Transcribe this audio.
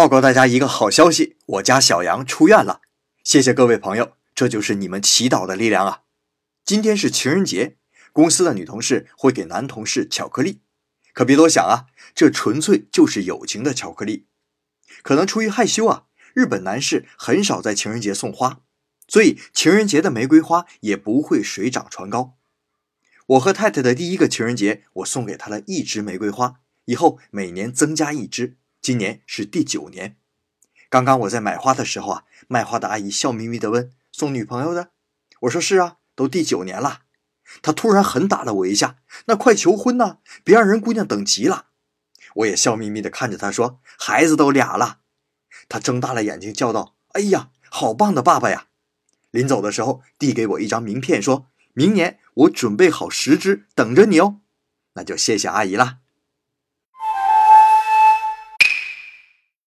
报告大家一个好消息，我家小杨出院了。谢谢各位朋友，这就是你们祈祷的力量啊！今天是情人节，公司的女同事会给男同事巧克力，可别多想啊，这纯粹就是友情的巧克力。可能出于害羞啊，日本男士很少在情人节送花，所以情人节的玫瑰花也不会水涨船高。我和太太的第一个情人节，我送给她了一支玫瑰花，以后每年增加一支。今年是第九年。刚刚我在买花的时候啊，卖花的阿姨笑眯眯的问：“送女朋友的？”我说：“是啊，都第九年了。”她突然狠打了我一下：“那快求婚呐，别让人姑娘等急了。”我也笑眯眯的看着她说：“孩子都俩了。”她睁大了眼睛叫道：“哎呀，好棒的爸爸呀！”临走的时候递给我一张名片，说明年我准备好十只等着你哦。那就谢谢阿姨了。